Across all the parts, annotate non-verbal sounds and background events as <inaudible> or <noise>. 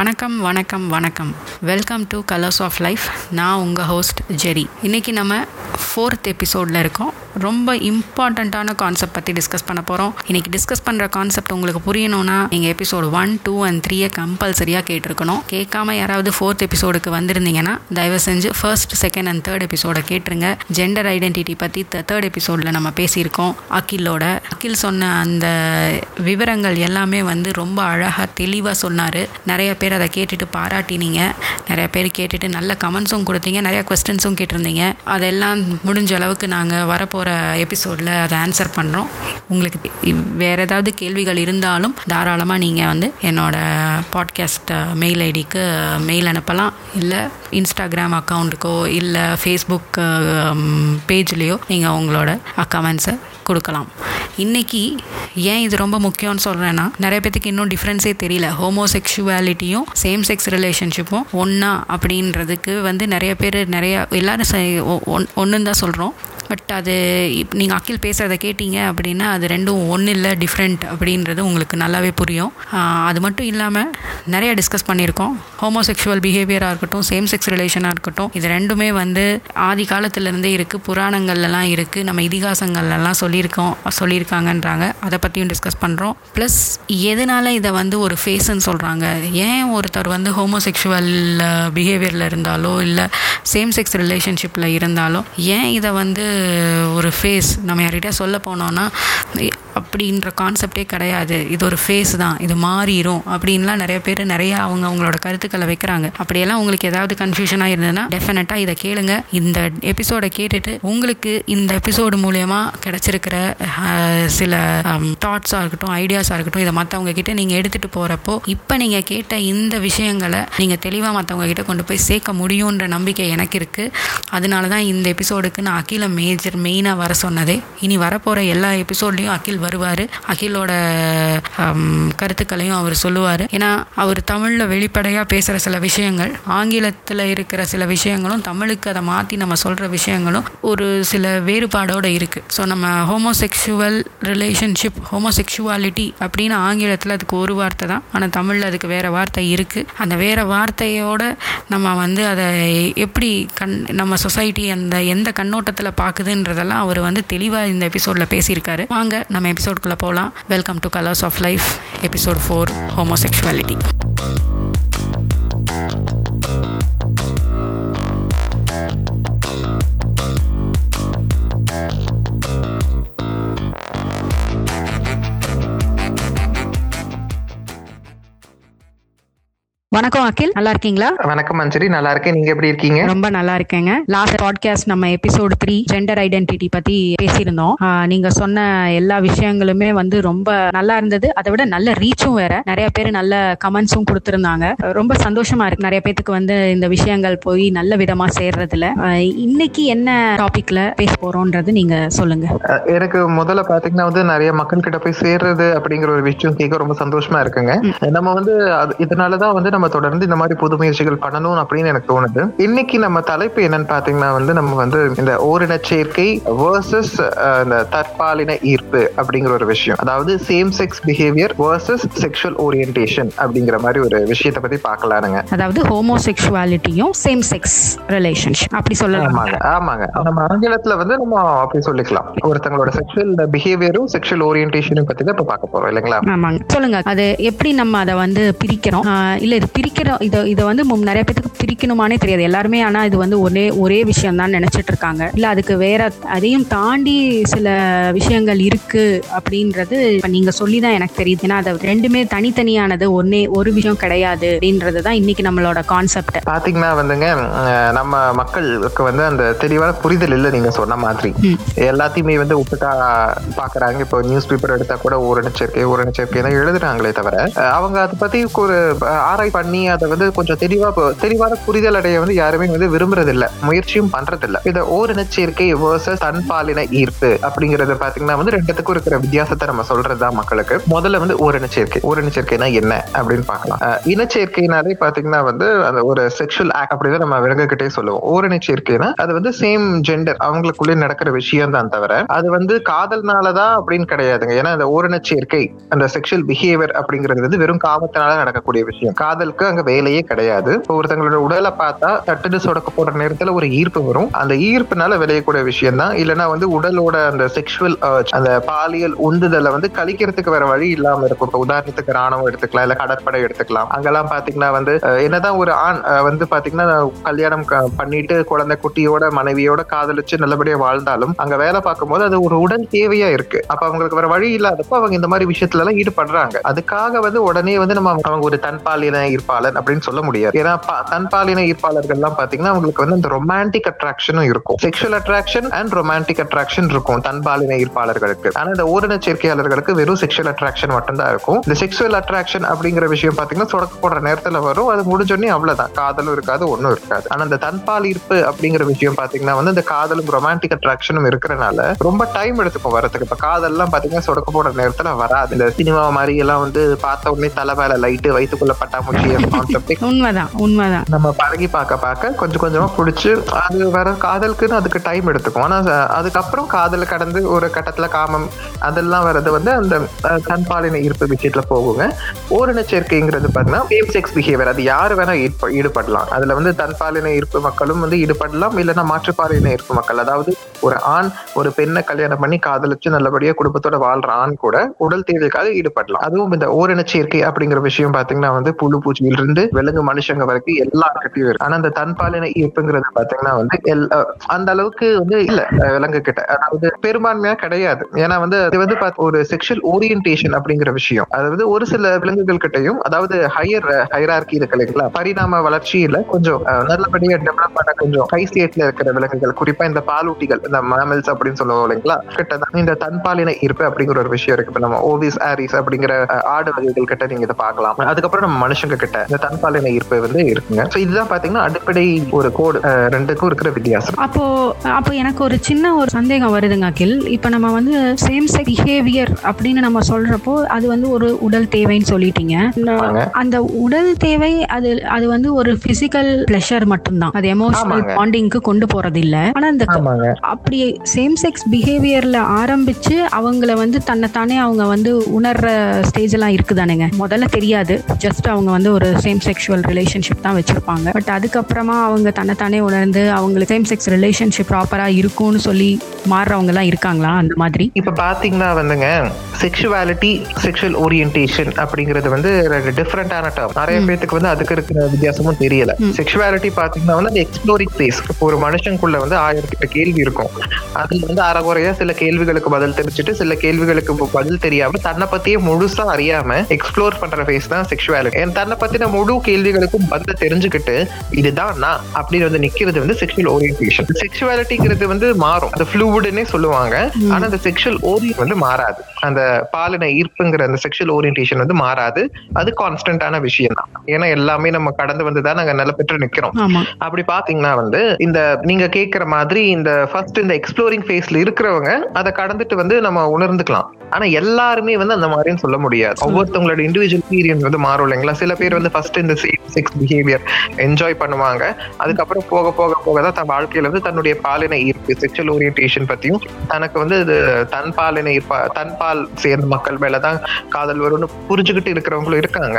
வணக்கம் வணக்கம் வணக்கம். Welcome to colours of life நான் உங்கள் ஹோஸ்ட் ஜெரி. இன்றைக்கி நம்ம ஃபோர்த் எபிசோடில் இருக்கோம். ரொம்ப இம்பார்ட்டண்ட்டான கான்செப்ட் பற்றி டிஸ்கஸ் பண்ண போகிறோம் இன்றைக்கி டிஸ்கஸ் பண்ணுற கான்செப்ட் உங்களுக்கு புரியணும்னா நீங்கள் எபிசோடு ஒன் டூ அண்ட் த்ரீயை கம்பல்சரியாக கேட்டிருக்கணும். கேட்காம யாராவது ஃபோர்த் எபிசோடுக்கு வந்திருந்தீங்கன்னா தயவு செஞ்சு ஃபர்ஸ்ட் செகண்ட் அண்ட் தேர்ட் எபிசோடை கேட்டுருங்க. ஜெண்டர் ஐடென்டிட்டி பற்றி தேர்ட் எபிசோடில் நம்ம பேசியிருக்கோம். அகிலோட அகில் சொன்ன அந்த விவரங்கள் எல்லாமே வந்து ரொம்ப அழகாக தெளிவாக சொன்னார். நிறைய பேர் அதை கேட்டுட்டு பாராட்டினீங்க. நிறைய பேர் கேட்டுட்டு நல்ல கமெண்ட்ஸும் கொடுத்தீங்க. நிறைய கொஸ்டின்ஸும் கேட்டிருந்தீங்க. அதெல்லாம் முடிஞ்ச அளவுக்கு நாங்கள் போகிற எபிசோடில் அதை ஆன்சர் பண்ணுறோம் உங்களுக்கு வேறு ஏதாவது கேள்விகள் இருந்தாலும் தாராளமாக நீங்கள் வந்து என்னோட பாட்காஸ்ட் மெயில் ஐடிக்கு மெயில் அனுப்பலாம். இல்லை இன்ஸ்டாகிராம் அக்கௌண்ட்டுக்கோ இல்லை ஃபேஸ்புக் பேஜ்லேயோ நீங்கள் உங்களோட கமெண்ட்ஸை கொடுக்கலாம். இன்றைக்கி ஏன் இது ரொம்ப முக்கியம்னு சொல்கிறேன்னா நிறைய பேத்துக்கு இன்னும் டிஃப்ரென்ஸே தெரியல. ஹோமோசெக்ஷுவாலிட்டியும் சேம் செக்ஸ் ரிலேஷன்ஷிப்பும் ஒன்றா அப்படின்றதுக்கு வந்து நிறைய பேர் நிறைய எல்லோரும் ஒன்று தான் சொல்கிறோம் பட் அது இப் நீங்கள் அக்கில் பேசுகிறத கேட்டீங்க அப்படின்னா அது ரெண்டும் ஒன்றும் இல்லை டிஃப்ரெண்ட் அப்படின்றது உங்களுக்கு நல்லாவே புரியும். அது மட்டும் இல்லாமல் நிறைய டிஸ்கஸ் பண்ணியிருக்கோம். ஹோமோசெக்ஷுவல் பிஹேவியராக இருக்கட்டும் சேம் செக்ஸ் ரிலேஷனாக இருக்கட்டும் இது ரெண்டுமே வந்து ஆதி காலத்துலேருந்தே இருக்குது புராணங்கள்லாம் இருக்குது நம்ம இதிகாசங்கள்லாம் சொல்லியிருக்கோம் சொல்லியிருக்காங்கன்றாங்க. அதை பற்றியும் டிஸ்கஸ் பண்ணுறோம் ப்ளஸ் எதனால் இதை வந்து ஒரு ஃபேஸ்ன்னு சொல்கிறாங்க ஏன் ஒருத்தர் வந்து ஹோமோசெக்ஷுவல் uh, பிஹேவியரில் இருந்தாலோ இல்லை சேம் செக்ஸ் ரிலேஷன்ஷிப்பில் இருந்தாலோ ஏன் இதை வந்து ஒரு ஃபேஸ் நம்ம யார்கிட்ட சொல்ல போனோன்னா அப்படின்ற கான்செப்டே கிடையாது. இது ஒரு ஃபேஸ் தான். இது மாறிடும் அப்படின்லாம் நிறைய பேர் நிறைய அவங்க அவங்களோட கருத்துக்களை வைக்கிறாங்க. அப்படியெல்லாம் உங்களுக்கு ஏதாவது கன்ஃபியூஷனாக இருந்ததுன்னா டெஃபினட்டாக இதை கேளுங்க. இந்த எபிசோடை கேட்டுட்டு உங்களுக்கு இந்த எபிசோடு மூலயமா கிடச்சிருக்கிற சில தாட்ஸாக இருக்கட்டும் ஐடியாஸாக இருக்கட்டும் இதை மற்றவங்க கிட்ட நீங்கள் எடுத்துகிட்டு போகிறப்போ இப்போ நீங்கள் கேட்ட இந்த விஷயங்களை நீங்கள் தெளிவாக மற்றவங்க கிட்ட கொண்டு போய் சேர்க்க முடியுன்ற நம்பிக்கை எனக்கு இருக்குது அதனால தான் இந்த எபிசோடுக்கு நான் அகில மேஜர் மெயினாக வர சொன்னதே. இனி வரப்போகிற எல்லா எபிசோட்லேயும் அகில் வருவார். அகிலோட கருத்துக்களையும் அவர் சொல்லுவார். ஏன்னா அவர் தமிழில் வெளிப்படையாக பேசுகிற சில விஷயங்கள் ஆங்கிலத்தில் இருக்கிற சில விஷயங்களும் தமிழுக்கு அதை மாற்றி நம்ம சொல்கிற விஷயங்களும் ஒரு சில வேறுபாடோடு இருக்குது ஸோ நம்ம ஹோமோசெக்ஷுவல் ரிலேஷன்ஷிப் ஹோமோசெக்ஷுவாலிட்டி அப்படின்னு ஆங்கிலத்தில் அதுக்கு ஒரு வார்த்தை தான். ஆனால் தமிழில் அதுக்கு வேறு வார்த்தை இருக்குது அந்த வேறு வார்த்தையோடு நம்ம வந்து அதை எப்படி கண் நம்ம சொசைட்டி அந்த எந்த கண்ணோட்டத்தில் நடக்குதுன்றதெல்லாம் அவர் வந்து தெளிவாக இந்த எபிசோடில் பேசியிருக்காரு. வாங்க நம்ம எபிசோடுக்குள்ளே போகலாம் welcome to colours of life episode four homosexuality வணக்கம் அகில். நல்லா இருக்கீங்களா? வணக்கம் மஞ்சரி நல்லா இருக்கேன். நீங்க எப்படி இருக்கீங்க? ரொம்ப நல்லா இருக்கேங்க. லாஸ்ட் பாட்காஸ்ட் நம்ம எபிசோடு த்ரீ ஜெண்டர் ஐடென்டிட்டி பத்தி பேசியிருந்தோம். நீங்க சொன்ன எல்லா விஷயங்களுமே வந்து ரொம்ப நல்லா இருந்தது. அதை விட நல்ல ரீச்சும் வேற. நிறைய பேர் நல்ல கமெண்ட்ஸும் கொடுத்துருந்தாங்க. ரொம்ப சந்தோஷமா இருக்கு. நிறைய பேத்துக்கு வந்து இந்த விஷயங்கள் போய் நல்ல விதமா சேர்றதுல. இன்னைக்கு என்ன டாபிக்ல பேச போறோம்ன்றது நீங்க சொல்லுங்க. எனக்கு முதல்ல பாத்தீங்கன்னா வந்து நிறைய மக்கள் கிட்ட போய் சேர்றது அப்படிங்கிற ஒரு விஷயம் கேட்க ரொம்ப சந்தோஷமா இருக்குங்க. நம்ம வந்து இதனாலதான் வந்து நம்ம தொடர்ந்து இந்த மாதிரி புது முயற்சிகள் பண்ணணும் அப்படின்னு எனக்கு தோணுது. இன்னைக்கு நம்ம தலைப்பு என்னன்னு பாத்தீங்கன்னா வந்து நம்ம வந்து இந்த ஓரின சேர்க்கை வேர்சஸ் இந்த தற்பாலின ஈர்ப்பு அப்படிங்கிற ஒரு விஷயம். அதாவது same sex behaviour versus sexual orientation அப்படிங்கிற மாதிரி ஒரு விஷயத்தை பத்தி பாக்கலானுங்க அதாவது ஹோமோசெக்சுவாலிட்டியும் சேம் செக்ஸ் ரிலேஷன்ஷிப் அப்படி சொல்லலாம் ஆமாங்க ஆமாங்க. நம்ம ஆங்கிலத்துல வந்து நம்ம அப்படி சொல்லிக்கலாம். ஒருத்தங்களோட செக்ஷுவல் பிஹேவியரும் செக்ஷுவல் ஓரியன்டேஷனும் பத்தி தான் இப்ப பார்க்க போறோம் இல்லைங்களா? ஆமாங்க. சொல்லுங்க. அது எப்படி நம்ம அதை வந்து பிரிக்கிறோம்? இல்ல இது பிரிக்கிறோம் இதை இதை வந்து நிறைய பேத்துக்கு பிரிக்கணுமானே தெரியாது. எல்லாருமே ஆனால் இது வந்து ஒரே ஒரே விஷயம் தான் நினைச்சிட்டு இருக்காங்க இல்லை அதுக்கு வேற அதையும் தாண்டி சில விஷயங்கள் இருக்கு அப்படின்றது இப்போ நீங்க சொல்லி தான் எனக்கு தெரியுது. ஏன்னா அது ரெண்டுமே தனித்தனியானது ஒன்னே ஒரு விஷயம் கிடையாது அப்படின்றது தான் இன்னைக்கு நம்மளோட கான்செப்ட் பாத்தீங்கன்னா வந்துங்க நம்ம மக்களுக்கு வந்து அந்த தெளிவான புரிதல் இல்லை நீங்க சொன்ன மாதிரி. எல்லாத்தையுமே வந்து விட்டுட்டா பாக்குறாங்க. இப்போ நியூஸ் பேப்பர் எடுத்தா கூட ஊரணச்சேர்க்கை ஊரணச்சேர்க்கை தான் எழுதுறாங்களே தவிர அவங்க அதை பத்தி ஒரு ஆராய் பண்ணி அதை வந்து கொஞ்சம் தெளிவா தெளிவான புரிதல் அடைய வந்து யாருமே வந்து விரும்புறது இல்ல முயற்சியும் பண்றதில்ல. இத வேர்சஸ் தன்பாலின ஈர்ப்பு அப்படிங்கறத பாத்தீங்கன்னா வந்து ரெண்டுத்துக்கும் இருக்கிற வித்தியாசத்தை நம்ம சொல்றதுதான் மக்களுக்கு. முதல்ல வந்து ஓரினச்சேர்க்கை சேர்க்கை. என்ன அப்படின்னு பாக்கலாம் இனச்சேர்க்கைனாலே பாத்தீங்கன்னா வந்து அந்த ஒரு செக்ஷுவல் ஆக்ட் அப்படின்னு நம்ம விலங்குகிட்டே சொல்லுவோம். ஓரினச்சேர்க்கைனா அது வந்து சேம் ஜெண்டர் அவங்களுக்குள்ளே நடக்கிற விஷயம் தான் தவிர அது வந்து காதல்னாலதான் அப்படின்னு கிடையாதுங்க. ஏன்னா அந்த ஓரினச்சேர்க்கை அந்த செக்ஷுவல் பிஹேவியர் அப்படிங்கிறது வந்து வெறும் காமத்தினால நடக்கக்கூடிய விஷயம். காதல் காதலுக்கு அங்க வேலையே கிடையாது. இப்போ ஒருத்தங்களோட உடலை பார்த்தா தட்டுடு சொடக்க போற நேரத்துல ஒரு ஈர்ப்பு வரும். அந்த ஈர்ப்புனால விளையக்கூடிய விஷயம் தான் இல்லைன்னா வந்து உடலோட அந்த செக்ஷுவல் uh, அந்த பாலியல் உந்துதலை வந்து கழிக்கிறதுக்கு வேற வழி இல்லாம இருக்கும். இப்போ உதாரணத்துக்கு ராணுவம் எடுத்துக்கலாம் இல்ல கடற்படை எடுத்துக்கலாம். அங்கெல்லாம் பாத்தீங்கன்னா வந்து uh, என்னதான் ஒரு ஆண் uh, வந்து பாத்தீங்கன்னா கல்யாணம் பண்ணிட்டு குழந்தை குட்டியோட மனைவியோட காதலிச்சு நல்லபடியா வாழ்ந்தாலும் அங்க வேலை பார்க்கும்போது அது ஒரு உடல் தேவையா இருக்கு. அப்ப அவங்களுக்கு வேற வழி இல்லாதப்போ அவங்க இந்த மாதிரி விஷயத்துல எல்லாம் ஈடுபடுறாங்க. அதுக்காக வந்து உடனே வந்து நம்ம அவங்க ஒரு தன்பாலின ஈர்ப்பாளர் அப்படின்னு சொல்ல முடியாது. ஏன்னா தன்பாலின ஈர்ப்பாளர்கள் எல்லாம் பாத்தீங்கன்னா அவங்களுக்கு வந்து அந்த ரொமான்டிக் அட்ராக்ஷனும் இருக்கும். Sexual attraction and romantic attraction இருக்கும் தன்பாலின ஈர்ப்பாளர்களுக்கு. ஆனா இந்த ஓரின சேர்க்கையாளர்களுக்கு வெறும் செக்ஷுவல் அட்ராக்ஷன் மட்டும்தான் இருக்கும். இந்த செக்ஷுவல் அட்ராக்ஷன் அப்படிங்கிற விஷயம் பாத்தீங்கன்னா சொடக்க போடுற நேரத்துல வரும். அது முடிஞ்சோடனே அவ்வளவுதான். காதலும் இருக்காது ஒன்னும் இருக்காது. ஆனா இந்த தன்பால் ஈர்ப்பு அப்படிங்கிற விஷயம் பாத்தீங்கன்னா வந்து இந்த காதலும் ரொமான்டிக் அட்ராக்ஷனும் இருக்கிறனால ரொம்ப டைம் எடுத்துக்கும் வரதுக்கு இப்ப காதல்லாம் பாத்தீங்கன்னா சொடக்க போடுற நேரத்துல வராது. இந்த சினிமா மாதிரி எல்லாம் வந்து பார்த்த உடனே தலை மேல லைட்டு வயிற்றுக்குள்ள பட்டாமூச்சி கான்செப்ட் <laughs> உண்மைதான் உண்மைதான். நம்ம பழகி பார்க்க பார்க்க கொஞ்சம் கொஞ்சமா பிடிச்சி அது வர காதலுக்குன்னு அதுக்கு டைம் எடுத்துக்கும். ஆனா அதுக்கப்புறம் காதல் கடந்து ஒரு கட்டத்துல காமம் அதெல்லாம் வர்றது வந்து அந்த தன்பாலின ஈர்ப்பு விஷயத்துல போகுங்க. ஓரின சேர்க்கைங்கிறது பாத்தீங்கன்னா சேம் செக்ஸ் பிஹேவியர் அது யாரு வேணா ஈடுபடலாம். அதுல வந்து தன்பாலின ஈர்ப்பு மக்களும் வந்து ஈடுபடலாம். இல்லைன்னா மாற்றுப்பாலின ஈர்ப்பு மக்கள். அதாவது ஒரு ஆண் ஒரு பெண்ணை கல்யாணம் பண்ணி காதலிச்சு நல்லபடியா குடும்பத்தோட வாழ்ற ஆண் கூட உடல் தேவைக்காக ஈடுபடலாம். அதுவும் இந்த ஓரின சேர்க்கை அப்படிங்கிற விஷயம் பாத்தீங்கன்னா வந்து புழு பூச்சியில இருந்து விலங்கு மனுஷங்க வரைக்கும் எல்லா எல்லாருக்கிட்டையும் இருக்கு. ஆனா அந்த தன்பாலின ஈர்ப்புங்கிறது பாத்தீங்கன்னா வந்து அந்த அளவுக்கு வந்து இல்ல விலங்கு கிட்ட அதாவது பெரும்பான்மையா கிடையாது. ஏன்னா வந்து அது வந்து ஒரு செக்ஷுவல் ஓரியன்டேஷன் அப்படிங்கிற விஷயம். அதாவது ஒரு சில விலங்குகள் கிட்டையும் அதாவது ஹையர் ஹைரார்கி இருக்கு இல்லைங்களா? பரிணாம வளர்ச்சியில கொஞ்சம் நல்லபடியா டெவலப் பண்ண கொஞ்சம் ஹை ஸ்டேட்ல இருக்கிற விலங்குகள் குறிப்பா இந்த பாலூட்டிகள் இந்த மேமல்ஸ் அப்படின்னு சொல்லுவோம் இல்லைங்களா? கிட்டதான் இந்த தன்பாலின ஈர்ப்பு அப்படிங்கிற ஒரு விஷயம் இருக்கு. இப்ப நம்ம ஓவிஸ் ஆரிஸ் அப்படிங்கிற ஆடு வகைகள் கிட்ட நீங்க இதை பார்க்கலாம். அதுக்கப்புறம் நம்ம மனுஷங்க கிட்ட. இந்த தன்பாலின ஈர்ப்பு வந்து இருக்குங்க. சோ இதுதான் பாத்தீங்கன்னா அடிப்படை ஒரு கோடு ரெண்டுக்கும் இருக்கிற வித்தியாசம். அப்போ அப்போ எனக்கு ஒரு சின்ன ஒரு சந்தேகம் வருதுங்க அகில். இப்போ நம்ம வந்து சேம் செக் பிஹேவியர் அப்படின்னு நம்ம சொல்றப்போ அது வந்து ஒரு உடல் தேவைன்னு சொல்லிட்டீங்க. அந்த உடல் தேவை அது அது வந்து ஒரு பிசிக்கல் பிளஷர் மட்டும்தான். அது எமோஷனல். பாண்டிங்க்கு கொண்டு போறது இல்ல ஆனா ஆமாங்க. அப்படி சேம் செக்ஸ் பிஹேவியர்ல ஆரம்பிச்சு அவங்கள வந்து தன்னைத்தானே அவங்க வந்து உணர்ற ஸ்டேஜ் எல்லாம் இருக்குதானுங்க. முதல்ல தெரியாது. ஜஸ்ட் அவங்க வந்து ஒரு சேம் செக்ஷுவல் ரிலேஷன்ஷிப் தான் வச்சிருப்பாங்க. பட் அதுக்கப்புறமா அவங்க தன்னைத்தானே உணர்ந்து அவங்களுக்கு சேம் செக்ஸ் ரிலேஷன்ஷிப் ப்ராப்பரா இருக்கும்னு சொல்லி மாறுறவங்க எல்லாம் இருக்காங்களா அந்த மாதிரி? இப்ப பாத்தீங்கன்னா வந்துங்க செக்ஷுவாலிட்டி செக்ஷுவல் ஓரியன்டேஷன் அப்படிங்கிறது வந்து ரெண்டு டிஃப்ரெண்டான டேர்ம் நிறைய பேத்துக்கு வந்து அதுக்கு இருக்கிற வித்தியாசமும் தெரியல. செக்ஷுவாலிட்டி பாத்தீங்கன்னா வந்து அந்த எக்ஸ்ப்ளோரிங் ஃபேஸ் ஒரு மனுஷனுக்குள்ள வந்து ஆயிரத்திட்ட கேள்வி இருக்கும். அதுல வந்து அறகுறையா சில கேள்விகளுக்கு பதில் தெரிஞ்சுட்டு சில கேள்விகளுக்கு பதில் தெரியாம தன்னை பத்தியே முழுசா அறியாம எக்ஸ்ப்ளோர் பண்ற ஃபேஸ் தான் செக்ஷுவாலிட்டி தன்னை பத்தின முழு கேள்விகளுக்கும் பதில் தெரிஞ்சுக்கிட்டு இதுதான் நான் அப்படின்னு வந்து நிக்கிறது வந்து செக்ஷுவல் ஓரியன்டேஷன் செக்ஷுவாலிட்டிங்கிறது வந்து மாறும். அந்த ஃப்ளூவுடுன்னே சொல்லுவாங்க. ஆனா அந்த செக்ஷுவல் ஓரியன் வந்து மாறாது. அந்த பாலின ஈர்ப்புங்கிற அந்த செக்ஷுவல் ஓரியன்டேஷன் வந்து மாறாது. அது கான்ஸ்டன்டான விஷயம் தான். ஏன்னா எல்லாமே நம்ம கடந்து வந்து தான் நாங்க நில பெற்று நிக்கிறோம் அப்படி பாத்தீங்கன்னா வந்து இந்த நீங்க கேக்குற மாதிரி இந்த ஃபர்ஸ்ட் இந்த எக்ஸ்ப்ளோரிங் ஃபேஸ்ல இருக்கிறவங்க அதை கடந்துட்டு வந்து நம்ம உணர்ந்துக்கலாம். ஆனா எல்லாருமே வந்து அந்த மாதிரின்னு சொல்ல முடியாது. ஒவ்வொருத்தவங்களோட இண்டிவிஜுவல் எக்ஸ்பீரியன்ஸ் வந்து மாறும் இல்லைங்களா? சில பேர் வந்து ஃபர்ஸ்ட் இந்த செக்ஸ் பிஹேவியர் என்ஜாய் பண்ணுவாங்க. அதுக்கப்புறம் போக போக போக தான் தன் வாழ்க்கையில வந்து தன்னுடைய பாலின ஈர்ப்பு செக்ஷுவல் ஓரியன்டேஷன் பத்தியும் தனக்கு வந்து இது தன் பாலின ஈர்ப்பா தன் பால் சேர்ந்த மக்கள் மேலதான் காதல் வரும்னு புரிஞ்சுக்கிட்டு இருக்கிறவங்களும் இருக்காங்க.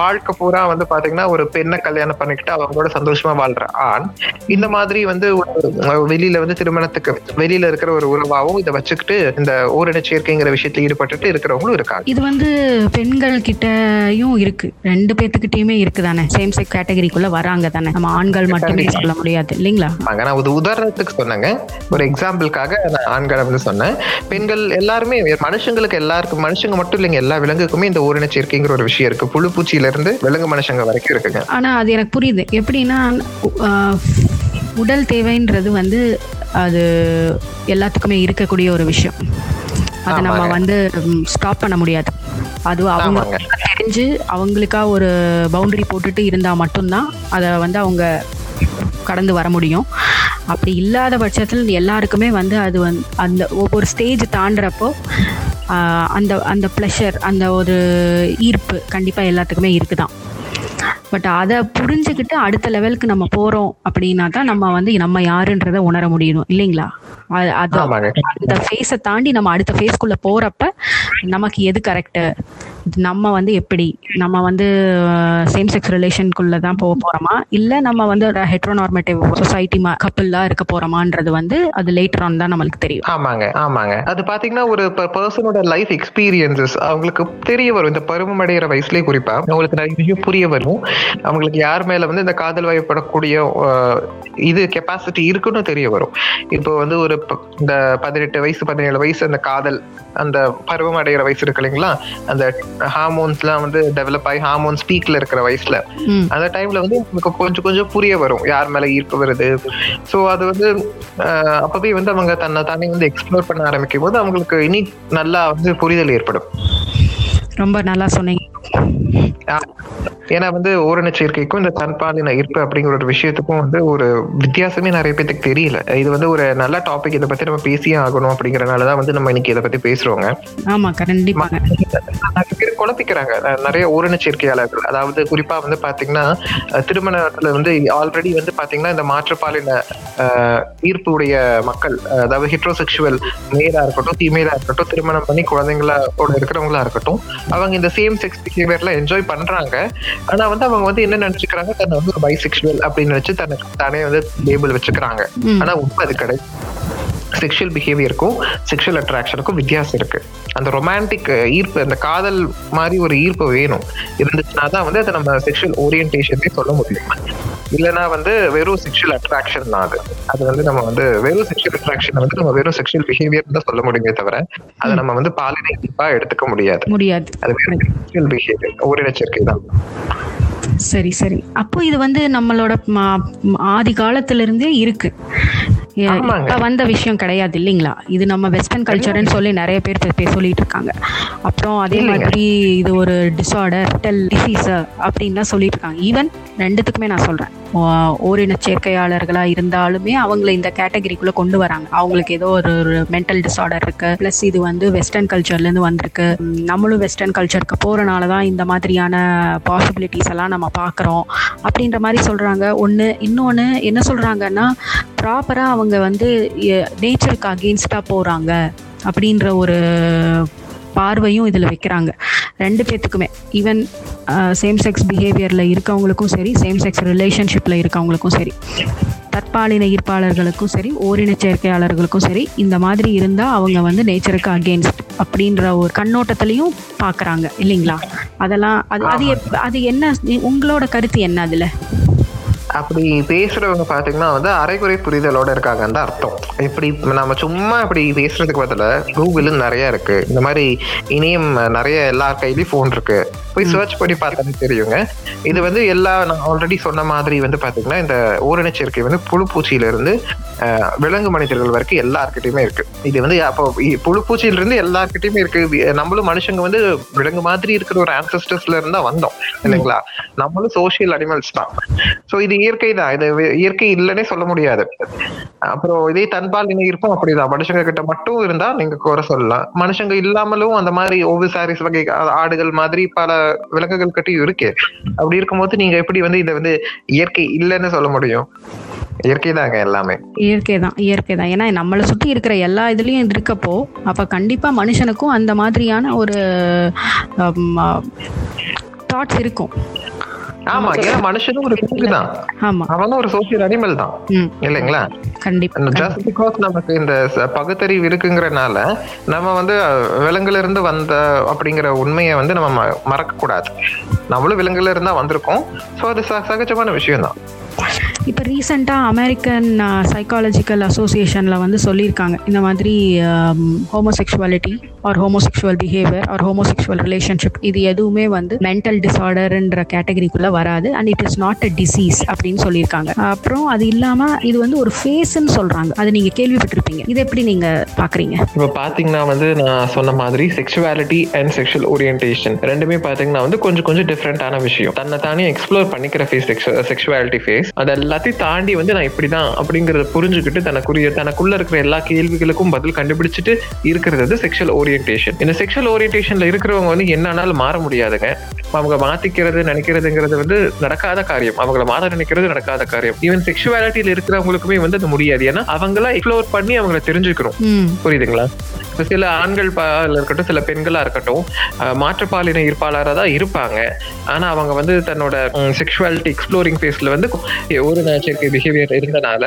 வாழ்க்கை பூரா வந்து பாத்தீங்கன்னா ஒரு பெண்ணை கல்யாணம் பண்ணிக்கிட்டு அவங்களோட சந்தோஷமா வாழ்ற ஆண். இந்த மாதிரி வந்து ஒரு வெளியில வந்து திருமணத்துக்கு வெளியில இருக்கிற ஒரு உறவாவும் இதை வச்சுக்கிட்டு இந்த ஓரின சேர்க்கைங்கிற விஷயத்துல ஈடுபட்டுட்டு இருக்கிறவங்களும் இருக்காங்க. இது வந்து பெண்கள் கிட்டயும் இருக்கு. ரெண்டு பேத்துக்கிட்டயுமே இருக்கு தானே சேம் செக் கேட்டகரிக்குள்ள வராங்க தானே நம்ம ஆண்கள் மட்டுமே சொல்ல முடியாது இல்லைங்களா? நான் ஒரு உதாரணத்துக்கு சொன்னேங்க. ஒரு எக்ஸாம்பிளுக்காக நான் ஆண்களை வந்து சொன்னேன். பெண்கள் எல்லாருமே மனுஷங்களுக்கு எல்லாருக்கும் மனுஷங்க மட்டும் இல்லைங்க எல்லா விலங்குக்குமே இந்த ஓரின சேர்க்கைங்கிற ஒரு விஷயம் இருக்கு. புழு பூச்சியில இருந்து விலங்கு மனுஷங்க வரைக்கும் இருக்குங்க. ஆனா அது எனக்கு புரியுது. எப்படின்னா உடல் தேவைன்றது வந்து அது எல்லாத்துக்குமே இருக்கக்கூடிய ஒரு விஷயம். அதை நம்ம. வந்து ஸ்டாப் பண்ண முடியாது. அது அவங்க. தெரிஞ்சு அவங்களுக்கா ஒரு பவுண்டரி போட்டுட்டு இருந்தா மட்டும்தான் அதை வந்து அவங்க கடந்து வர முடியும் அப்படி இல்லாத பட்சத்தில் எல்லாருக்குமே வந்து அது வந்து அந்த ஒவ்வொரு ஸ்டேஜ் தாண்டுறப்போ அந்த அந்த ப்ளஷர் அந்த ஒரு ஈர்ப்பு கண்டிப்பாக எல்லாத்துக்குமே இருக்குதான் பட் அதை புரிஞ்சுக்கிட்டு அடுத்த லெவலுக்கு நம்ம போகிறோம் அப்படின்னா தான் நம்ம வந்து நம்ம யாருன்றதை உணர முடியணும் இல்லைங்களா அது-. அந்த ஃபேஸை தாண்டி நம்ம அடுத்த ஃபேஸ்க்குள்ளே போகிறப்ப நமக்கு எது கரெக்டு நம்ம வந்து எப்படி? நம்ம வந்து சேம் செக்ஸ் ரிலேஷனுக்குள்ள தான் போக போறோமா? இல்ல நம்ம வந்து ஒரு ஹெட்ரோநார்மேட்டிவ் சொசைட்டி கப்பல்லாம் இருக்க போறோமான்றது வந்து அது லேட்டர் ஆன் தான் நம்மளுக்கு தெரியும். ஆமாங்க ஆமாங்க. அது பாத்தீங்கன்னா ஒரு பர்சனோட லைஃப் எக்ஸ்பீரியன்சஸ் அவங்களுக்கு தெரிய வரும். இந்த பருவம் அடைகிற வயசுலயே குறிப்பா. அவங்களுக்கு நிறைய விஷயம் புரிய வரும். அவங்களுக்கு யார் மேல வந்து இந்த காதல் வயப்படக்கூடிய இது கெப்பாசிட்டி இருக்குன்னு தெரிய வரும். இப்போ வந்து ஒரு ப- இந்த பதினெட்டு வயசு பதினேழு வயசு அந்த காதல் அந்த பருவம் அடைகிற வயசு இருக்கு இல்லைங்களா? அந்த ஹார்மோன்ஸ்லாம் வந்து டெவலப் ஆகி ஹார்மோன்ஸ் பீக்ல இருக்கிற வயசுல அந்த டைம்ல வந்து உங்களுக்கு கொஞ்சம் கொஞ்சம் புரிய வரும் யார் மேல ஈர்ப்பு வருது. ஸோ அது வந்து அப்பவே வந்து அவங்க தன்னை தானே வந்து எக்ஸ்ப்ளோர் பண்ண ஆரம்பிக்கும் போது அவங்களுக்கு இனி நல்லா வந்து புரிதல் ஏற்படும். ரொம்ப நல்லா சொன்னீங்க. ஏன்னா வந்து ஓரண சேர்க்கைக்கும் இந்த தன்பாலின ஈர்ப்பு அப்படிங்கிற ஒரு விஷயத்துக்கும் வந்து ஒரு வித்தியாசமே நிறைய பேத்துக்கு தெரியல. இது வந்து ஒரு நல்ல டாபிக் இதை பத்தி நம்ம பேசியே ஆகணும் அப்படிங்கறனாலதான் வந்து நம்ம இன்னைக்கு இதை பத்தி பேசுறோங்க. ஆமா கண்டிப்பாங்க நிறைய பேர் குழப்பிக்கிறாங்க. நிறைய ஓரண சேர்க்கையாளர்கள் அதாவது குறிப்பா வந்து பாத்தீங்கன்னா திருமணத்துல வந்து ஆல்ரெடி வந்து பாத்தீங்கன்னா இந்த மாற்றுப்பாலின ஈர்ப்பு உடைய மக்கள் அதாவது ஹெட்ரோசெக்சுவல் மேலா இருக்கட்டும் ஃபீமேலா இருக்கட்டும் திருமணம் பண்ணி குழந்தைங்களோட இருக்கிறவங்களா இருக்கட்டும் அவங்க இந்த சேம் செக்ஸ் பிஹேவியர்ல என்ஜாய் பண்றாங்க. ஆனா வந்து அவங்க வந்து என்ன நினைச்சுக்கிறாங்க? தன்னை வந்து ஒரு பைசெக்சுவல் அப்படின்னு நினைச்சு தனக்கு தானே வந்து லேபிள் வச்சுக்கிறாங்க. ஆனா உண்மை அது கிடையாது. செக்ஷுவல் பிஹேவியருக்கும் செக்ஷுவல் அட்ராக்ஷனுக்கும் வித்தியாசம் இருக்கு. அந்த ரொமான்டிக் ஈர்ப்பு அந்த காதல் மாதிரி ஒரு ஈர்ப்பு வேணும். இருந்துச்சுன்னா தான் வந்து அதை நம்ம செக்ஷுவல் ஓரியன்டேஷனே சொல்ல முடியும். இல்லைன்னா வந்து வெறும் செக்ஷுவல் அட்ராக்ஷன் தான் அது. அது வந்து நம்ம வந்து வெறும் செக்ஷுவல் அட்ராக்ஷன் வந்து நம்ம வெறும் செக்ஷுவல் பிஹேவியர் தான் சொல்ல முடியுமே தவிர அதை நம்ம வந்து பாலினை எடுத்துக்க முடியாது. முடியாது. அது வெறும் செக்ஷுவல் பிஹேவியர் ஓரின சேர்க்கை தான். சரி சரி. அப்போ இது வந்து நம்மளோட ஆதி காலத்துல இருந்தே இருக்கு. இப்ப வந்த விஷயம் கிடையாது இல்லைங்களா? இது நம்ம வெஸ்டர்ன் கல்ச்சர்னு சொல்லி நிறைய பேர் சொல்லிட்டு இருக்காங்க. அப்புறம் அதே. மாதிரி இது ஒரு டிஸார்டர் டெல் டிசீஸ் அப்படின்லாம் சொல்லிட்டு இருக்காங்க. ஈவன் ரெண்டுத்துக்குமே நான் சொல்கிறேன் ஓ- ஓரின சேர்க்கையாளர்களாக இருந்தாலுமே அவங்கள இந்த கேட்டகரிக்குள்ளே கொண்டு வராங்க. அவங்களுக்கு ஏதோ ஒரு ஒரு மென்டல் டிஸார்டர் இருக்குது ப்ளஸ் இது வந்து வெஸ்டர்ன் கல்ச்சர்லேருந்து வந்திருக்கு. நம்மளும் வெஸ்டர்ன் கல்ச்சருக்கு போகிறனால தான் இந்த மாதிரியான பாசிபிலிட்டிஸ் எல்லாம் நம்ம பார்க்குறோம். அப்படின்ற மாதிரி சொல்கிறாங்க ஒன்று இன்னொன்று என்ன சொல்கிறாங்கன்னா ப்ராப்பராக அவங்க வந்து நேச்சருக்கு அகெயின்ஸ்டாக போகிறாங்க அப்படின்ற ஒரு பார்வையும் இதில் வைக்கிறாங்க. ரெண்டு பேர்த்துக்குமே ஈவன் சேம் செக்ஸ் பிஹேவியரில் இருக்கவங்களுக்கும் சரி சேம் செக்ஸ் ரிலேஷன்ஷிப்பில் இருக்கவங்களுக்கும் சரி தற்பாலின ஈர்ப்பாளர்களுக்கும் சரி ஓரின சேர்க்கையாளர்களுக்கும் சரி இந்த மாதிரி இருந்தால் அவங்க வந்து நேச்சருக்கு அகேன்ஸ்ட் அப்படின்ற ஒரு கண்ணோட்டத்திலையும் பார்க்குறாங்க இல்லைங்களா? அதெல்லாம் அது அது எப்- அது என்ன உங்களோட கருத்து என்ன அதில்? அப்படி பேசுறவங்க பாத்தீங்கன்னா வந்து அரைகுறை புரிதலோட இருக்காங்கன்னு தான் அர்த்தம். இப்படி நம்ம சும்மா இப்படி பேசுறதுக்கு பதிலா கூகுள் நிறைய இருக்கு. இந்த மாதிரி இணையம் நிறைய எல்லார் கையிலயும் ஃபோன் இருக்கு. போய் சர்ச் பண்ணி பார்த்தாலே தெரியுங்க. இது வந்து எல்லா நான் ஆல்ரெடி சொன்ன மாதிரி வந்து பாத்தீங்கன்னா இந்த ஓரின சேர்க்கை வந்து புழுப்பூச்சியில இருந்து விலங்கு மனிதர்கள் வரைக்கும் எல்லார்கிட்டயுமே இருக்கு. இது வந்து அப்போ புழுப்பூச்சியில இருந்து எல்லார்கிட்டயுமே இருக்கு. நம்மளும் மனுஷங்க வந்து விலங்கு மாதிரி இருக்கிற ஒரு ஆன்சஸ்டர்ஸ்ல இருந்து வந்தோம். இல்லைங்களா? நம்மளும் சோஷியல் அனிமல்ஸ் தான். சோ இது இயற்கை தான் இது இயற்கை இல்லைன்னே சொல்ல முடியாது. அப்புறம் இதே தன்பால் இணை இருப்போம். அப்படிதான். மனுஷங்க கிட்ட மட்டும் இருந்தா நீங்க குறை சொல்லலாம். மனுஷங்க இல்லாமலும் அந்த மாதிரி ஒவ்வொரு சாரீஸ் வகை ஆடுகள் மாதிரி பல விலங்குகள் கிட்டையும் இருக்கு. அப்படி இருக்கும்போது நீங்க எப்படி வந்து இதை வந்து இயற்கை இல்லைன்னு சொல்ல முடியும்? இயற்கை தாங்க எல்லாமே. இயற்கை தான் இயற்கை தான் ஏன்னா நம்மளை சுற்றி இருக்கிற எல்லா இதுலேயும் இருக்கப்போ அப்போ கண்டிப்பாக மனுஷனுக்கும் அந்த மாதிரியான ஒரு தாட்ஸ் இருக்கும். ஆமா ஏன்னா மனுஷனும் ஒரு விலங்கு அவனும் ஒரு சோசியல் அனிமல் தான். இல்லைங்களா? கண்டிப்பாக ஜஸ்ட் பிகாஸ் நமக்கு இந்த ச- பகுத்தறிவு இருக்குங்கிறனால நம்ம வந்து விலங்குல இருந்து வந்த அப்படிங்கிற உண்மையை வந்து நம்ம மறக்க கூடாது நம்மளும் விலங்குல இருந்தா வந்திருக்கோம். ஸோ அது ச- சகஜமான விஷயம் தான் இப்போ ரீசெண்டாக அமெரிக்கன் சைக்காலஜிக்கல் அசோசியேஷனில் வந்து சொல்லியிருக்காங்க. இந்த மாதிரி homosexuality or homosexual behaviour or homosexual relationship இது எதுவுமே வந்து மென்டல் டிசார்டர்ன்ற கேட்டகரிக்குள்ளே வராது. And it is not a disease அப்படின்னு சொல்லியிருக்காங்க. அப்புறம் அது இல்லாமல் இது வந்து ஒரு ஃபேஸ்ன்னு சொல்கிறாங்க அது நீங்கள் கேள்விப்பட்டிருப்பீங்க. இது எப்படி நீங்கள் பார்க்குறீங்க இப்போ பார்த்தீங்கன்னா வந்து நான் சொன்ன மாதிரி செக்ஷுவாலிட்டி அண்ட் செக்ஷுவல் ஓரியன்டேஷன் ரெண்டுமே பார்த்தீங்கன்னா வந்து கொஞ்சம் கொஞ்சம் டிஃப்ரெண்டான விஷயம். தன்னை தானே எக்ஸ்ப்ளோர் பண்ணிக்கிற ஃபேஸ் செக்ஷுவாலிட்டி ஃபேஸ் அது எல்லாத்தையும் தாண்டி வந்து நான் இப்படிதான் அப்படிங்கறத புரிஞ்சுக்கிட்டு தனக்குரிய தனக்குள்ள இருக்கிற எல்லா கேள்விகளுக்கும் பதில் கண்டுபிடிச்சிட்டு இருக்கிறது வந்து செக்ஷுவல் ஓரியன்டேஷன் இந்த செக்ஷுவல் ஓரியன்டேஷன்ல இருக்கிறவங்க வந்து என்னன்னாலும் மாற முடியாதுங்க. அவங்க மாத்திக்கிறது நினைக்கிறதுங்கிறது வந்து நடக்காத காரியம். அவங்கள மாத்த நினைக்கிறது நடக்காத காரியம். ஈவன் செக்ஷுவாலிட்டியில இருக்கிறவங்களுக்குமே வந்து அது முடியாது. ஏன்னா அவங்களா எக்ஸ்ப்ளோர் பண்ணி அவங்கள தெரிஞ்சுக்கணும். ம். புரியுதுங்களா? சில ஆண்கள் இருக்கட்டும் சில பெண்களா இருக்கட்டும் மாற்றுப்பாலின ஈர்ப்பாளராக தான் இருப்பாங்க. ஆனா அவங்க வந்து தன்னோட செக்ஷுவாலிட்டி எக்ஸ்ப்ளோரிங் ஃபேஸ்ல வந்து ஒரு நேச்சருக்கு பிஹேவியர் இருந்தனால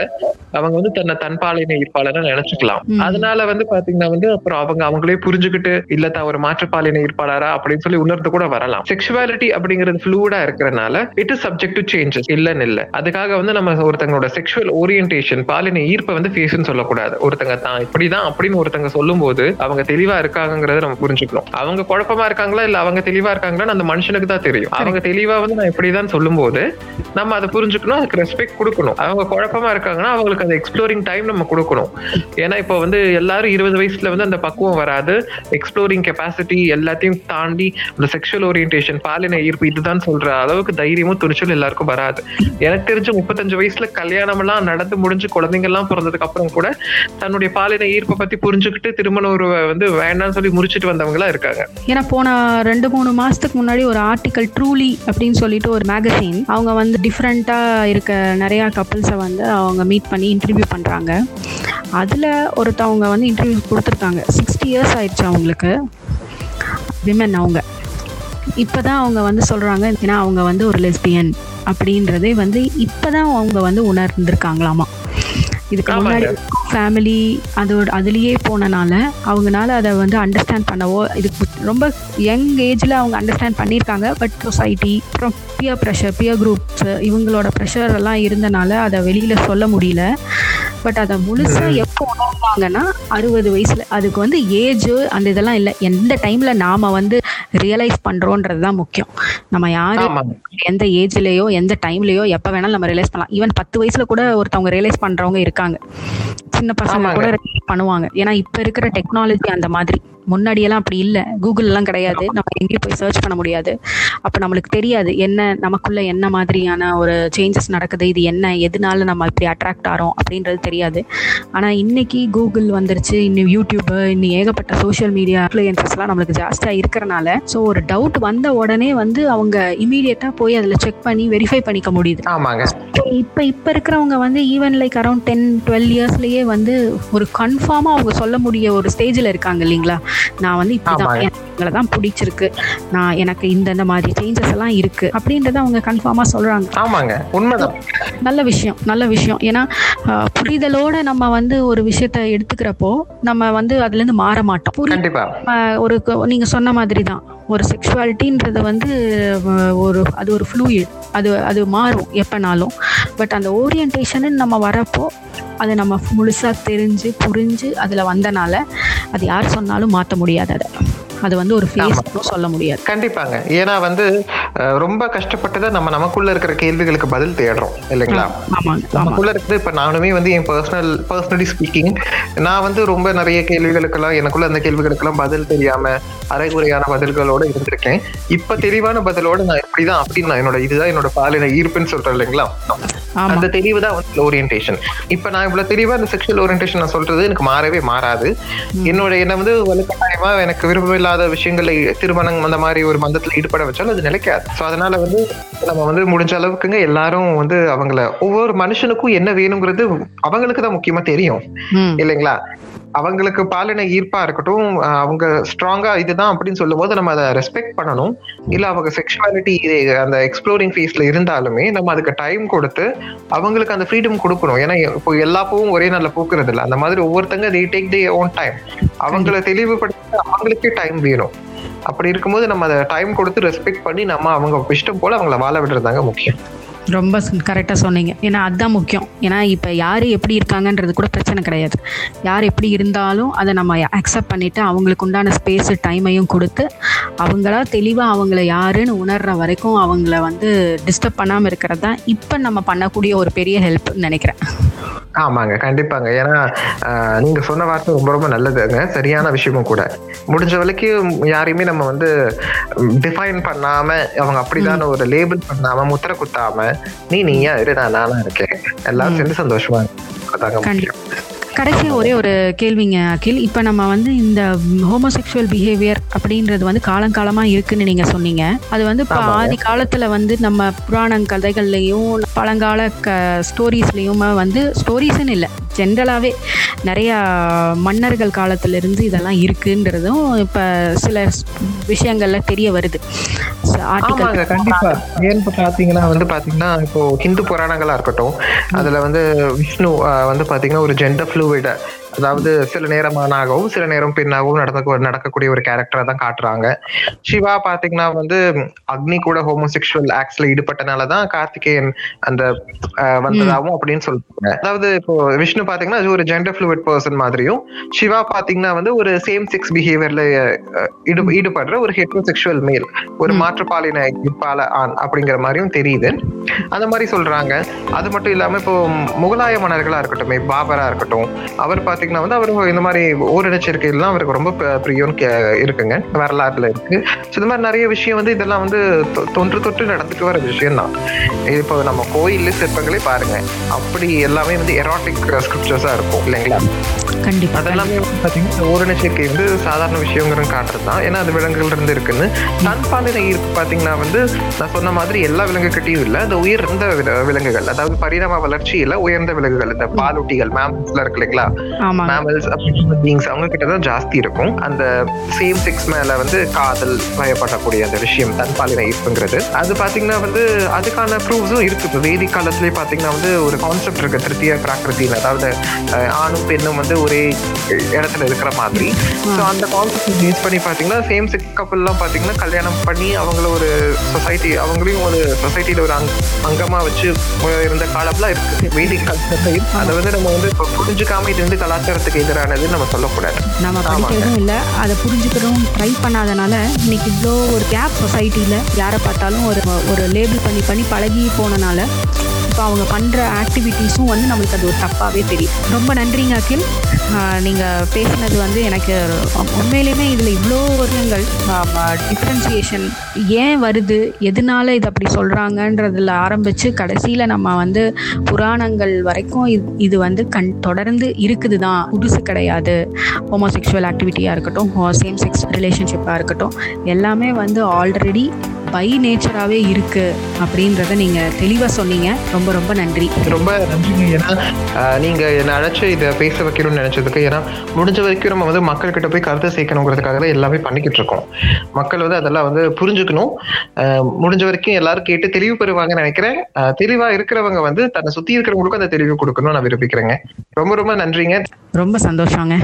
அவங்க வந்து தன்னை தன்பாலின ஈர்ப்பாளரை நினைச்சுக்கலாம். அதனால வந்து பாத்தீங்கன்னா வந்து அப்புறம் அவங்க அவங்களே புரிஞ்சுக்கிட்டு இல்ல தான் ஒரு மாற்றுப்பாலின ஈர்ப்பாளரா? அப்படின்னு சொல்லி உணர்ந்து கூட வரலாம். செக்ஷுவாலிட்டி அப்படிங்கிறது ஃப்ளூடா இருக்கிறனால it is subject to changes இல்லன்னு இல்ல. அதுக்காக வந்து நம்ம ஒருத்தங்களோட செக்ஷுவல் ஓரியன்டேஷன் பாலின ஈர்ப்பை வந்து ஃபேஸ்ன்னு சொல்லக்கூடாது. ஒருத்தங்க தான் இப்படிதான் அப்படின்னு ஒருத்தங்க சொல்லும்போது அவங்க தெளிவா இருக்காங்கிறத நம்ம புரிஞ்சுக்கணும். அவங்க குழப்பமா இருக்காங்களா? இல்ல அவங்க தெளிவா இருக்காங்களான்னு அந்த மனுஷனுக்கு தான் தெரியும். அவங்க தெளிவா வந்து நான் இப்படிதான் சொல்லும்போது நம்ம அதை புரிஞ்சுக்கணும். அதுக்கு ரெஸ்பெக்ட் கொடுக்கணும். அவங்க குழப்பமா இருக்காங்கன்னா அவங்களுக்கு அந்த எக்ஸ்ப்ளோரிங் டைம் நம்ம கொடுக்கணும். ஏன்னா இப்போ வந்து எல்லாரும் இருபது வயசுல வந்து அந்த பக்குவம் வராது. எக்ஸ்ப்ளோரிங் கெப்பாசிட்டி எல்லாத்தையும் தாண்டி இந்த செக்ஷுவல் ஓரியன்டேஷன் பாலின ஈர்ப்பு இதுதான் சொல்ற அளவுக்கு தைரியமும் துணிச்சல் எல்லாருக்கும் வராது. எனக்கு தெரிஞ்ச முப்பத்தஞ்சு வயசுல கல்யாணம் எல்லாம் நடந்து முடிஞ்சு குழந்தைங்க எல்லாம் பிறந்ததுக்கு அப்புறம் கூட தன்னுடைய பாலின ஈர்ப்பை பத்தி புரிஞ்சுக்கிட்டு திருமண உறவை வந்து வேண்டாம்னு சொல்லி முடிச்சிட்டு வந்தவங்க எல்லாம் இருக்காங்க. ஏன்னா போன ரெண்டு மூணு மாதத்துக்கு முன்னாடி ஒரு ஆர்டிக்கல் ட்ரூலி அப்படின்னு சொல்லிட்டு ஒரு மேகசின் அவங்க வந்து டிஃப்ரெண்ட்டாக இருக்க நிறையா கப்புள்ஸை வந்து அவங்க மீட் பண்ணி இன்டர்வியூ பண்ணுறாங்க அதில் ஒருத்தவங்க வந்து இன்டர்வியூ கொடுத்துருக்காங்க. சிக்ஸ்டி இயர்ஸ் ஆயிடுச்சு அவங்களுக்கு. விமன் அவங்க. இப்போ தான் அவங்க வந்து சொல்கிறாங்க ஏன்னா அவங்க வந்து ஒரு லெஸ்பியன் அப்படின்றதே வந்து இப்போ தான் அவங்க வந்து உணர்ந்திருக்காங்களாமா. இதுக்கு முன்னாடி ஃபேமிலி அதோட அதுலேயே போனனால அவங்கனால அதை வந்து அண்டர்ஸ்டாண்ட் பண்ணவோ இதுக்கு ரொம்ப யங் ஏஜில் அவங்க அண்டர்ஸ்டாண்ட் பண்ணியிருக்காங்க. பட் சொசைட்டி அப்புறம் பியர் ப்ரெஷர் பியர் குரூப்ஸ் இவங்களோட ப்ரெஷர் எல்லாம் இருந்தனால அதை வெளியில் சொல்ல முடியல. பட் அதை முழுசாக எப்போ உணர்ந்தாங்கன்னா அறுபது வயசில். அதுக்கு வந்து ஏஜ் அந்த இதெல்லாம் இல்லை. எந்த டைமில் நாம் வந்து ரியலைஸ் பண்ணுறோன்றது தான் முக்கியம். நம்ம யார் எந்த ஏஜ்லேயோ எந்த டைம்லேயோ எப்போ வேணாலும் நம்ம ரியலைஸ் பண்ணலாம். ஈவன் பத்து வயசுல கூட ஒருத்தவங்க ரியலைஸ் பண்ணுறவங்க இருக்காங்க. சின்ன பசங்க. கூட பண்ணுவாங்க. ஏன்னா இப்போ இருக்கிற டெக்னாலஜி அந்த மாதிரி. முன்னாடியெல்லாம் அப்படி இல்லை. கூகுள்லாம் கிடையாது. நம்ம எங்கேயும் போய் சர்ச் பண்ண முடியாது. அப்போ நம்மளுக்கு தெரியாது என்ன நமக்குள்ள என்ன மாதிரியான ஒரு சேஞ்சஸ் நடக்குது இது என்ன எதனால நம்ம இப்படி அட்ராக்ட் ஆகிறோம் அப்படின்றது தெரியாது. ஆனால் இன்னைக்கு கூகுள் வந்துருச்சு இன்னும் யூடியூப்பு இன்னும் ஏகப்பட்ட சோஷியல் மீடியா இன்ஃப்ளூயன்சஸ்லாம் நம்மளுக்கு ஜாஸ்தியாக இருக்கிறனால ஸோ ஒரு டவுட் வந்த உடனே வந்து அவங்க இமீடியட்டாக போய் அதில் செக் பண்ணி வெரிஃபை பண்ணிக்க முடியுது. ஆமாங்க. இப்போ இப்போ இருக்கிறவங்க வந்து even like around ten twelve இயர்ஸ்லயே வந்து ஒரு கன்ஃபார்மாக அவங்க சொல்ல முடிய ஒரு ஸ்டேஜில் இருக்காங்க இல்லைங்களா? நான் வந்து இப்படிதான் இவங்களை தான் பிடிச்சிருக்கு. நான் எனக்கு இந்தந்த மாதிரி சேஞ்சஸ் எல்லாம் இருக்கு. அப்படின்றத அவங்க கன்ஃபார்மாக சொல்றாங்க. ஆமாங்க. உண்மைதான். நல்ல விஷயம் நல்ல விஷயம். ஏன்னா புரிதலோட நம்ம வந்து ஒரு விஷயத்த எடுத்துக்கிறப்போ நம்ம வந்து அதுலேருந்து மாற மாட்டோம். ஒரு நீங்க சொன்ன மாதிரி தான் ஒரு செக்ஷுவாலிட்டின்றது வந்து ஒரு அது ஒரு ஃப்ளூயிட் அது அது மாறும் எப்போனாலும். பட் அந்த ஓரியன்டேஷன் நம்ம வரப்போ அதை நம்ம முழுசாக தெரிஞ்சு புரிஞ்சு அதில் வந்தனால அது யார் சொன்னாலும் மாற்ற முடியாது அதை. அது வந்து ஒரு ஃபேஸ் சொல்ல முடியாது. கண்டிப்பாங்க. ஏன்னா வந்து ரொம்ப கஷ்டப்பட்டு தான் நம்ம நமக்குள்ள இருக்கிற கேள்விகளுக்கு பதில் தேடுறோம் இல்லைங்களா? நமக்குள்ள இருக்குது இப்ப நானுமே வந்து என் பர்சனல் பர்சனலி ஸ்பீக்கிங் நான் வந்து ரொம்ப நிறைய கேள்விகளுக்கெல்லாம் எனக்குள்ள அந்த கேள்விகளுக்கெல்லாம் பதில் தெரியாம அரைகுறையான பதில்களோட இருந்திருக்கேன். இப்ப தெளிவான பதிலோட நான் இப்படிதான் அப்படின்னு நான் என்னோட இதுதான் என்னோட பாலின ஈர்ப்புன்னு சொல்றேன் இல்லைங்களா? அந்த தெளிவு தான் வந்து ஓரியன்டேஷன் இப்ப நான் இவ்வளவு தெளிவா இந்த செக்ஷுவல் ஓரியன்டேஷன் நான் சொல்றது எனக்கு மாறவே மாறாது. என்னோட என்ன வந்து வலுக்கட்டாயமா எனக்கு விருப்பமில்லாத விஷயங்களை திருமணம் அந்த மாதிரி ஒரு பந்தத்துல ஈடுபட வச்சாலும் அது நிலைக்காது. ஸோ அதனால வந்து நம்ம வந்து முடிஞ்ச அளவுக்குங்க எல்லாரும் வந்து அவங்கள ஒவ்வொரு மனுஷனுக்கும் என்ன வேணுங்கிறது அவங்களுக்கு தான் முக்கியமா தெரியும். இல்லைங்களா? அவங்களுக்கு பாலின ஈர்ப்பா இருக்கட்டும் அவங்க ஸ்ட்ராங்கா இதுதான் அப்படின்னு சொல்லும் போது நம்ம அதை ரெஸ்பெக்ட் பண்ணணும். இல்ல அவங்க செக்ஷுவாலிட்டி அந்த எக்ஸ்ப்ளோரிங் ஃபேஸ்ல இருந்தாலுமே நம்ம அதுக்கு டைம் கொடுத்து அவங்களுக்கு அந்த ஃப்ரீடம் கொடுக்கணும். ஏன்னா இப்போ எல்லா பூவும் ஒரே நாள்ல பூக்குறது இல்ல அந்த மாதிரி ஒவ்வொருத்தங்க they take the own time அவங்கள தெளிவுபடுத்த அவங்களுக்கே டைம் வேணும். அப்படி இருக்கும்போது நம்ம அதை டைம் கொடுத்து ரெஸ்பெக்ட் பண்ணி நம்ம அவங்க இஷ்டம் போல அவங்கள வாழ விடுறதாங்க முக்கியம். ரொம்ப கரெக்டாக சொன்னீங்க. ஏன்னா அதுதான் முக்கியம். ஏன்னா இப்போ யார் எப்படி இருக்காங்கன்றது கூட பிரச்சனை கிடையாது. யார் எப்படி இருந்தாலும் அதை நம்ம அக்செப்ட் பண்ணிவிட்டு அவங்களுக்கு உண்டான ஸ்பேஸு டைமையும் கொடுத்து அவங்களா தெளிவாக அவங்கள யாருன்னு உணர்ற வரைக்கும் அவங்கள வந்து டிஸ்டர்ப் பண்ணாமல் இருக்கிறது தான் இப்போ நம்ம பண்ணக்கூடிய ஒரு பெரிய ஹெல்ப்னு நினைக்கிறேன். ஆமாங்க கண்டிப்பாங்க. ஏன்னா நீங்க சொன்ன வார்த்தை ரொம்ப ரொம்ப நல்லதுங்க. சரியான விஷயமும் கூட. முடிஞ்ச வரைக்கும் யாரையுமே நம்ம வந்து டிஃபைன் பண்ணாம அவங்க அப்படிதான் ஒரு லேபிள் பண்ணாம முத்திரை குத்தாம நீ நீயா? இரு நான் இருக்கேன். எல்லாரும் சேர்ந்து சந்தோஷமா அதாங்க கடைசியாக ஒரே ஒரு கேள்விங்க அகில். இப்போ நம்ம வந்து இந்த ஹோமோசெக்சுவல் பிஹேவியர் அப்படின்றது வந்து காலங்காலமாக இருக்குன்னு நீங்கள் சொன்னீங்க. அது வந்து இப்போ ஆதி காலத்தில் வந்து நம்ம புராண கதைகள்லையும் பழங்கால க ஸ்டோரிஸ்லேயும் வந்து ஸ்டோரிஸ்ன்னு இல்லை ஜென்ரலாகவே நிறையா மன்னர்கள் காலத்திலிருந்து இதெல்லாம் இருக்குன்றதும் இப்போ சில விஷயங்கள்ல தெரிய வருது. ஆமாங்க கண்டிப்பா. ஏன்னு பாத்தீங்கன்னா வந்து பாத்தீங்கன்னா இப்போ ஹிந்து புராணங்களா இருக்கட்டும் அதுல வந்து விஷ்ணு வந்து பாத்தீங்கன்னா ஒரு ஜெண்டர் ஃப்ளூவிட அதாவது சில நேரம் ஆணாகவும் சில நேரம் பெண்ணாகவும் நடந்த நடக்கக்கூடிய ஒரு கேரக்டரா தான் காட்டுறாங்க. சிவா பாத்தீங்கன்னா வந்து அக்னி கூட ஹோமோசெக்சுவல் ஆக்ட்ஸ்ல ஈடுபட்டனாலதான் கார்த்திகேயன் அந்த வந்ததாகவும் அப்படின்னு சொல்றாங்க. அதாவது இப்போ விஷ்ணு பாத்தீங்கன்னா அது ஒரு ஜெண்டர் ஃப்ளூவிட் பர்சன் மாதிரியும் சிவா பாத்தீங்கன்னா வந்து ஒரு சேம் செக்ஸ் பிஹேவியர்ல ஈடு ஈடுபடுற ஒரு ஹெட்ரோசெக்சுவல் மேல் ஒரு மாற்றுப்பாலின பால ஆண் அப்படிங்கிற மாதிரியும் தெரியுது. அந்த மாதிரி சொல்றாங்க. அது மட்டும் இல்லாம இப்போ முகலாய மன்னர்களா இருக்கட்டும் பாபரா இருக்கட்டும் அவர் பாத்தீங்கன்னா வந்து அவர் இந்த மாதிரி ஓரிடச்சேர்க்கைலாம் அவருக்கு ரொம்ப பிரியோன்னு இருக்குங்க. வரலாறுல இருக்கு. இந்த மாதிரி நிறைய விஷயம் வந்து இதெல்லாம் வந்து தொன்று தொட்டு நடந்துட்டு வர விஷயம் தான் இப்போ நம்ம கோயில் சிற்பங்களே பாருங்க. அப்படி எல்லாமே வந்து எராட்டிக் ஸ்கிரிப்சர்ஸா இருக்கும் இல்லைங்களா? கண்டிப்பா அதெல்லாமே பாத்தீங்கன்னா ஓரின சேர்க்கை வந்து சாதாரண விஷயங்கிறது காட்டுறது தான் ஏன்னா அது விலங்குகள் இருந்து இருக்குன்னு. தன்பாலின ஈர்ப்பு பாத்தீங்கன்னா வந்து நான் சொன்ன மாதிரி எல்லா விலங்குகிட்டையும் இல்ல. அந்த உயர்ந்த விலங்குகள் அதாவது பரிணாம வளர்ச்சியில உயர்ந்த விலங்குகள் இந்த பாலூட்டிகள் மேமல்ஸ்ல இருக்கு இல்லைங்களா? மேமல்ஸ் அவங்க கிட்ட தான் ஜாஸ்தி இருக்கும். அந்த சேம் செக்ஸ் மேல வந்து காதல் பயப்படக்கூடிய அந்த விஷயம் தன்பாலின ஈர்ப்புங்கிறது. அது பாத்தீங்கன்னா வந்து அதுக்கான ப்ரூவ்ஸும் இருக்கு. இப்போ வேதி காலத்திலேயே பாத்தீங்கன்னா வந்து ஒரு கான்செப்ட் இருக்கு. திருத்திய பிராகிருத்தின்னு அதாவது ஆணும் பெண்ணும் வந்து ஒரே இடத்துல இருக்கிற மாதிரி. ஸோ அந்த கான்செப்ட் யூஸ் பண்ணி பாத்தீங்கன்னா சேம் செக்ஸ் கப்பல்லாம் பாத்தீங்கன்னா கல்யாணம் பண்ணி அவங்கள ஒரு சொசைட்டி அவங்களையும் ஒரு சொசைட்டில ஒரு அங்கமா வச்சு இருந்த காலம்லாம் இருக்கு. வேதிக் கல்ச்சர்ல இருக்கு. அதை வந்து நம்ம வந்து புரிஞ்சுக்காம இது வந்து கலாச்சாரத்துக்கு எதிரானது நம்ம சொல்லக்கூடாது. நம்ம படிக்கிறதும் இல்லை. அதை புரிஞ்சுக்கிறதும் ட்ரை பண்ணாதனால இன்னைக்கு இவ்வளோ ஒரு கேப் சொசைட்டியில் யாரை பார்த்தாலும் ஒரு ஒரு லேபிள் பண்ணி பண்ணி பழகி போனனால இப்போ அவங்க பண்ணுற ஆக்டிவிட்டீஸும் வந்து நம்மளுக்கு அது ஒரு தப்பாகவே தெரியும். ரொம்ப நன்றிங்க அகில். நீங்கள் பேசினது வந்து எனக்கு உண்மையிலுமே இதில் இவ்வளோ விஷயங்கள் டிஃப்ரென்சியேஷன் ஏன் வருது? எதனால இது அப்படி சொல்கிறாங்கன்றதில் ஆரம்பித்து கடைசியில் நம்ம வந்து புராணங்கள் வரைக்கும் இது வந்து கண் தொடர்ந்து இருக்குது தான் புதுசு கிடையாது. ஹோமோசெக்ஷுவல் ஆக்டிவிட்டியாக இருக்கட்டும் சேம் செக்ஸ் ரிலேஷன்ஷிப்பாக இருக்கட்டும் எல்லாமே வந்து ஆல்ரெடி பை நேச்சராகவே இருக்குது அப்படின்றத நீங்கள் தெளிவாக சொன்னீங்க. ரொம்ப ரொம்ப நன்றி. ரொம்ப நன்றிங்க ஏன்னா நீங்கள் என்னை அழைச்சி இதை பேச வைக்கணும்னு நினச்சதுக்கு ஏன்னா முடிஞ்ச வரைக்கும் நம்ம வந்து மக்கள்கிட்ட போய் கருத்தை சேர்க்கணுங்கிறதுக்காக தான் எல்லாமே பண்ணிக்கிட்டு இருக்கோம். மக்கள் வந்து அதெல்லாம் வந்து புரிஞ்சுக்கணும். முடிஞ்ச வரைக்கும் எல்லாரும் கேட்டு தெளிவு பெறுவாங்கன்னு நினைக்கிறேன். தெளிவாக இருக்கிறவங்க வந்து தன்னை சுற்றி இருக்கிறவங்களுக்கும் அந்த தெளிவு கொடுக்கணும்னு நான் விரும்பிக்கிறேங்க. ரொம்ப ரொம்ப நன்றிங்க. ரொம்ப சந்தோஷங்க.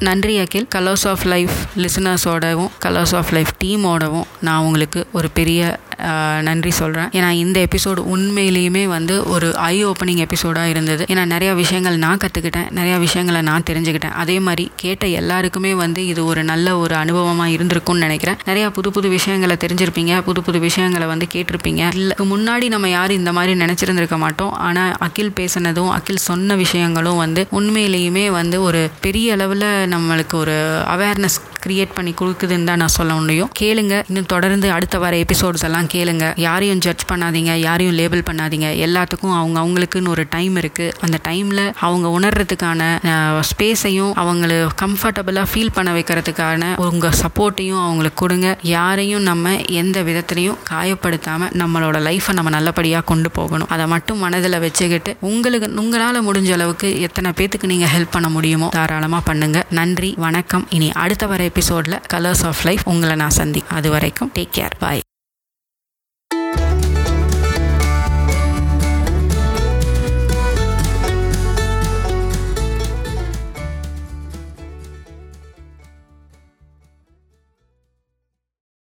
நன்றி அகில். கலர்ஸ் ஆஃப் லைஃப் லிசனர்ஸோடவும் கலர்ஸ் ஆஃப் லைஃப் டீமோடவும் நான் உங்களுக்கு ஒரு பெரிய நன்றி சொல்கிறேன் ஏன்னா இந்த எபிசோடு உண்மையிலேயுமே வந்து ஒரு ஐ ஓப்பனிங் எபிசோடாக இருந்தது. ஏன்னா நிறையா விஷயங்கள் நான் கற்றுக்கிட்டேன் நிறையா விஷயங்களை நான் தெரிஞ்சுக்கிட்டேன். அதே மாதிரி கேட்ட எல்லாருக்குமே வந்து இது ஒரு நல்ல ஒரு அனுபவமாக இருந்திருக்கும்னு நினைக்கிறேன். நிறையா புது புது விஷயங்களை தெரிஞ்சிருப்பீங்க புது புது விஷயங்களை வந்து கேட்டிருப்பீங்க. இல்லை முன்னாடி நம்ம யாரும் இந்த மாதிரி நினச்சிருந்துருக்க மாட்டோம். ஆனால் அகில் பேசினதும் அகில் சொன்ன விஷயங்களும் வந்து உண்மையிலேயுமே வந்து ஒரு பெரிய அளவில் நம்மளுக்கு ஒரு அவேர்னஸ் க்ரியேட் பண்ணி கொடுக்குதுன்னு தான் நான் சொல்ல முடியும். கேளுங்க. இன்னும் தொடர்ந்து அடுத்த வர எபிசோட்ஸ் எல்லாம் கேளுங்க. யாரையும் ஜட்ஜ் பண்ணாதீங்க யாரையும் லேபிள் பண்ணாதீங்க. எல்லாத்துக்கும் அவங்க அவங்களுக்குன்னு ஒரு டைம் இருக்குது அந்த டைமில் அவங்க உணர்றதுக்கான ஸ்பேஸையும் அவங்கள கம்ஃபர்டபுளாக ஃபீல் பண்ண வைக்கிறதுக்கான உங்கள் சப்போர்ட்டையும் அவங்களுக்கு கொடுங்க. யாரையும் நம்ம எந்த விதத்துலையும் காயப்படுத்தாமல் நம்மளோட லைஃப்பை நம்ம நல்லபடியாக கொண்டு போகணும். அதை மட்டும் மனதில் வச்சுக்கிட்டு உங்களுக்கு உங்களால் முடிஞ்ச அளவுக்கு எத்தனை பேத்துக்கு நீங்கள் ஹெல்ப் பண்ண முடியுமோ தாராளமாக பண்ணுங்க. நன்றி வணக்கம். இனி அடுத்த வர எபிசோடில் கலர்ஸ் ஆஃப் லைஃப் உங்களை நான் சந்தி அது வரைக்கும் டேக் கேர் பாய்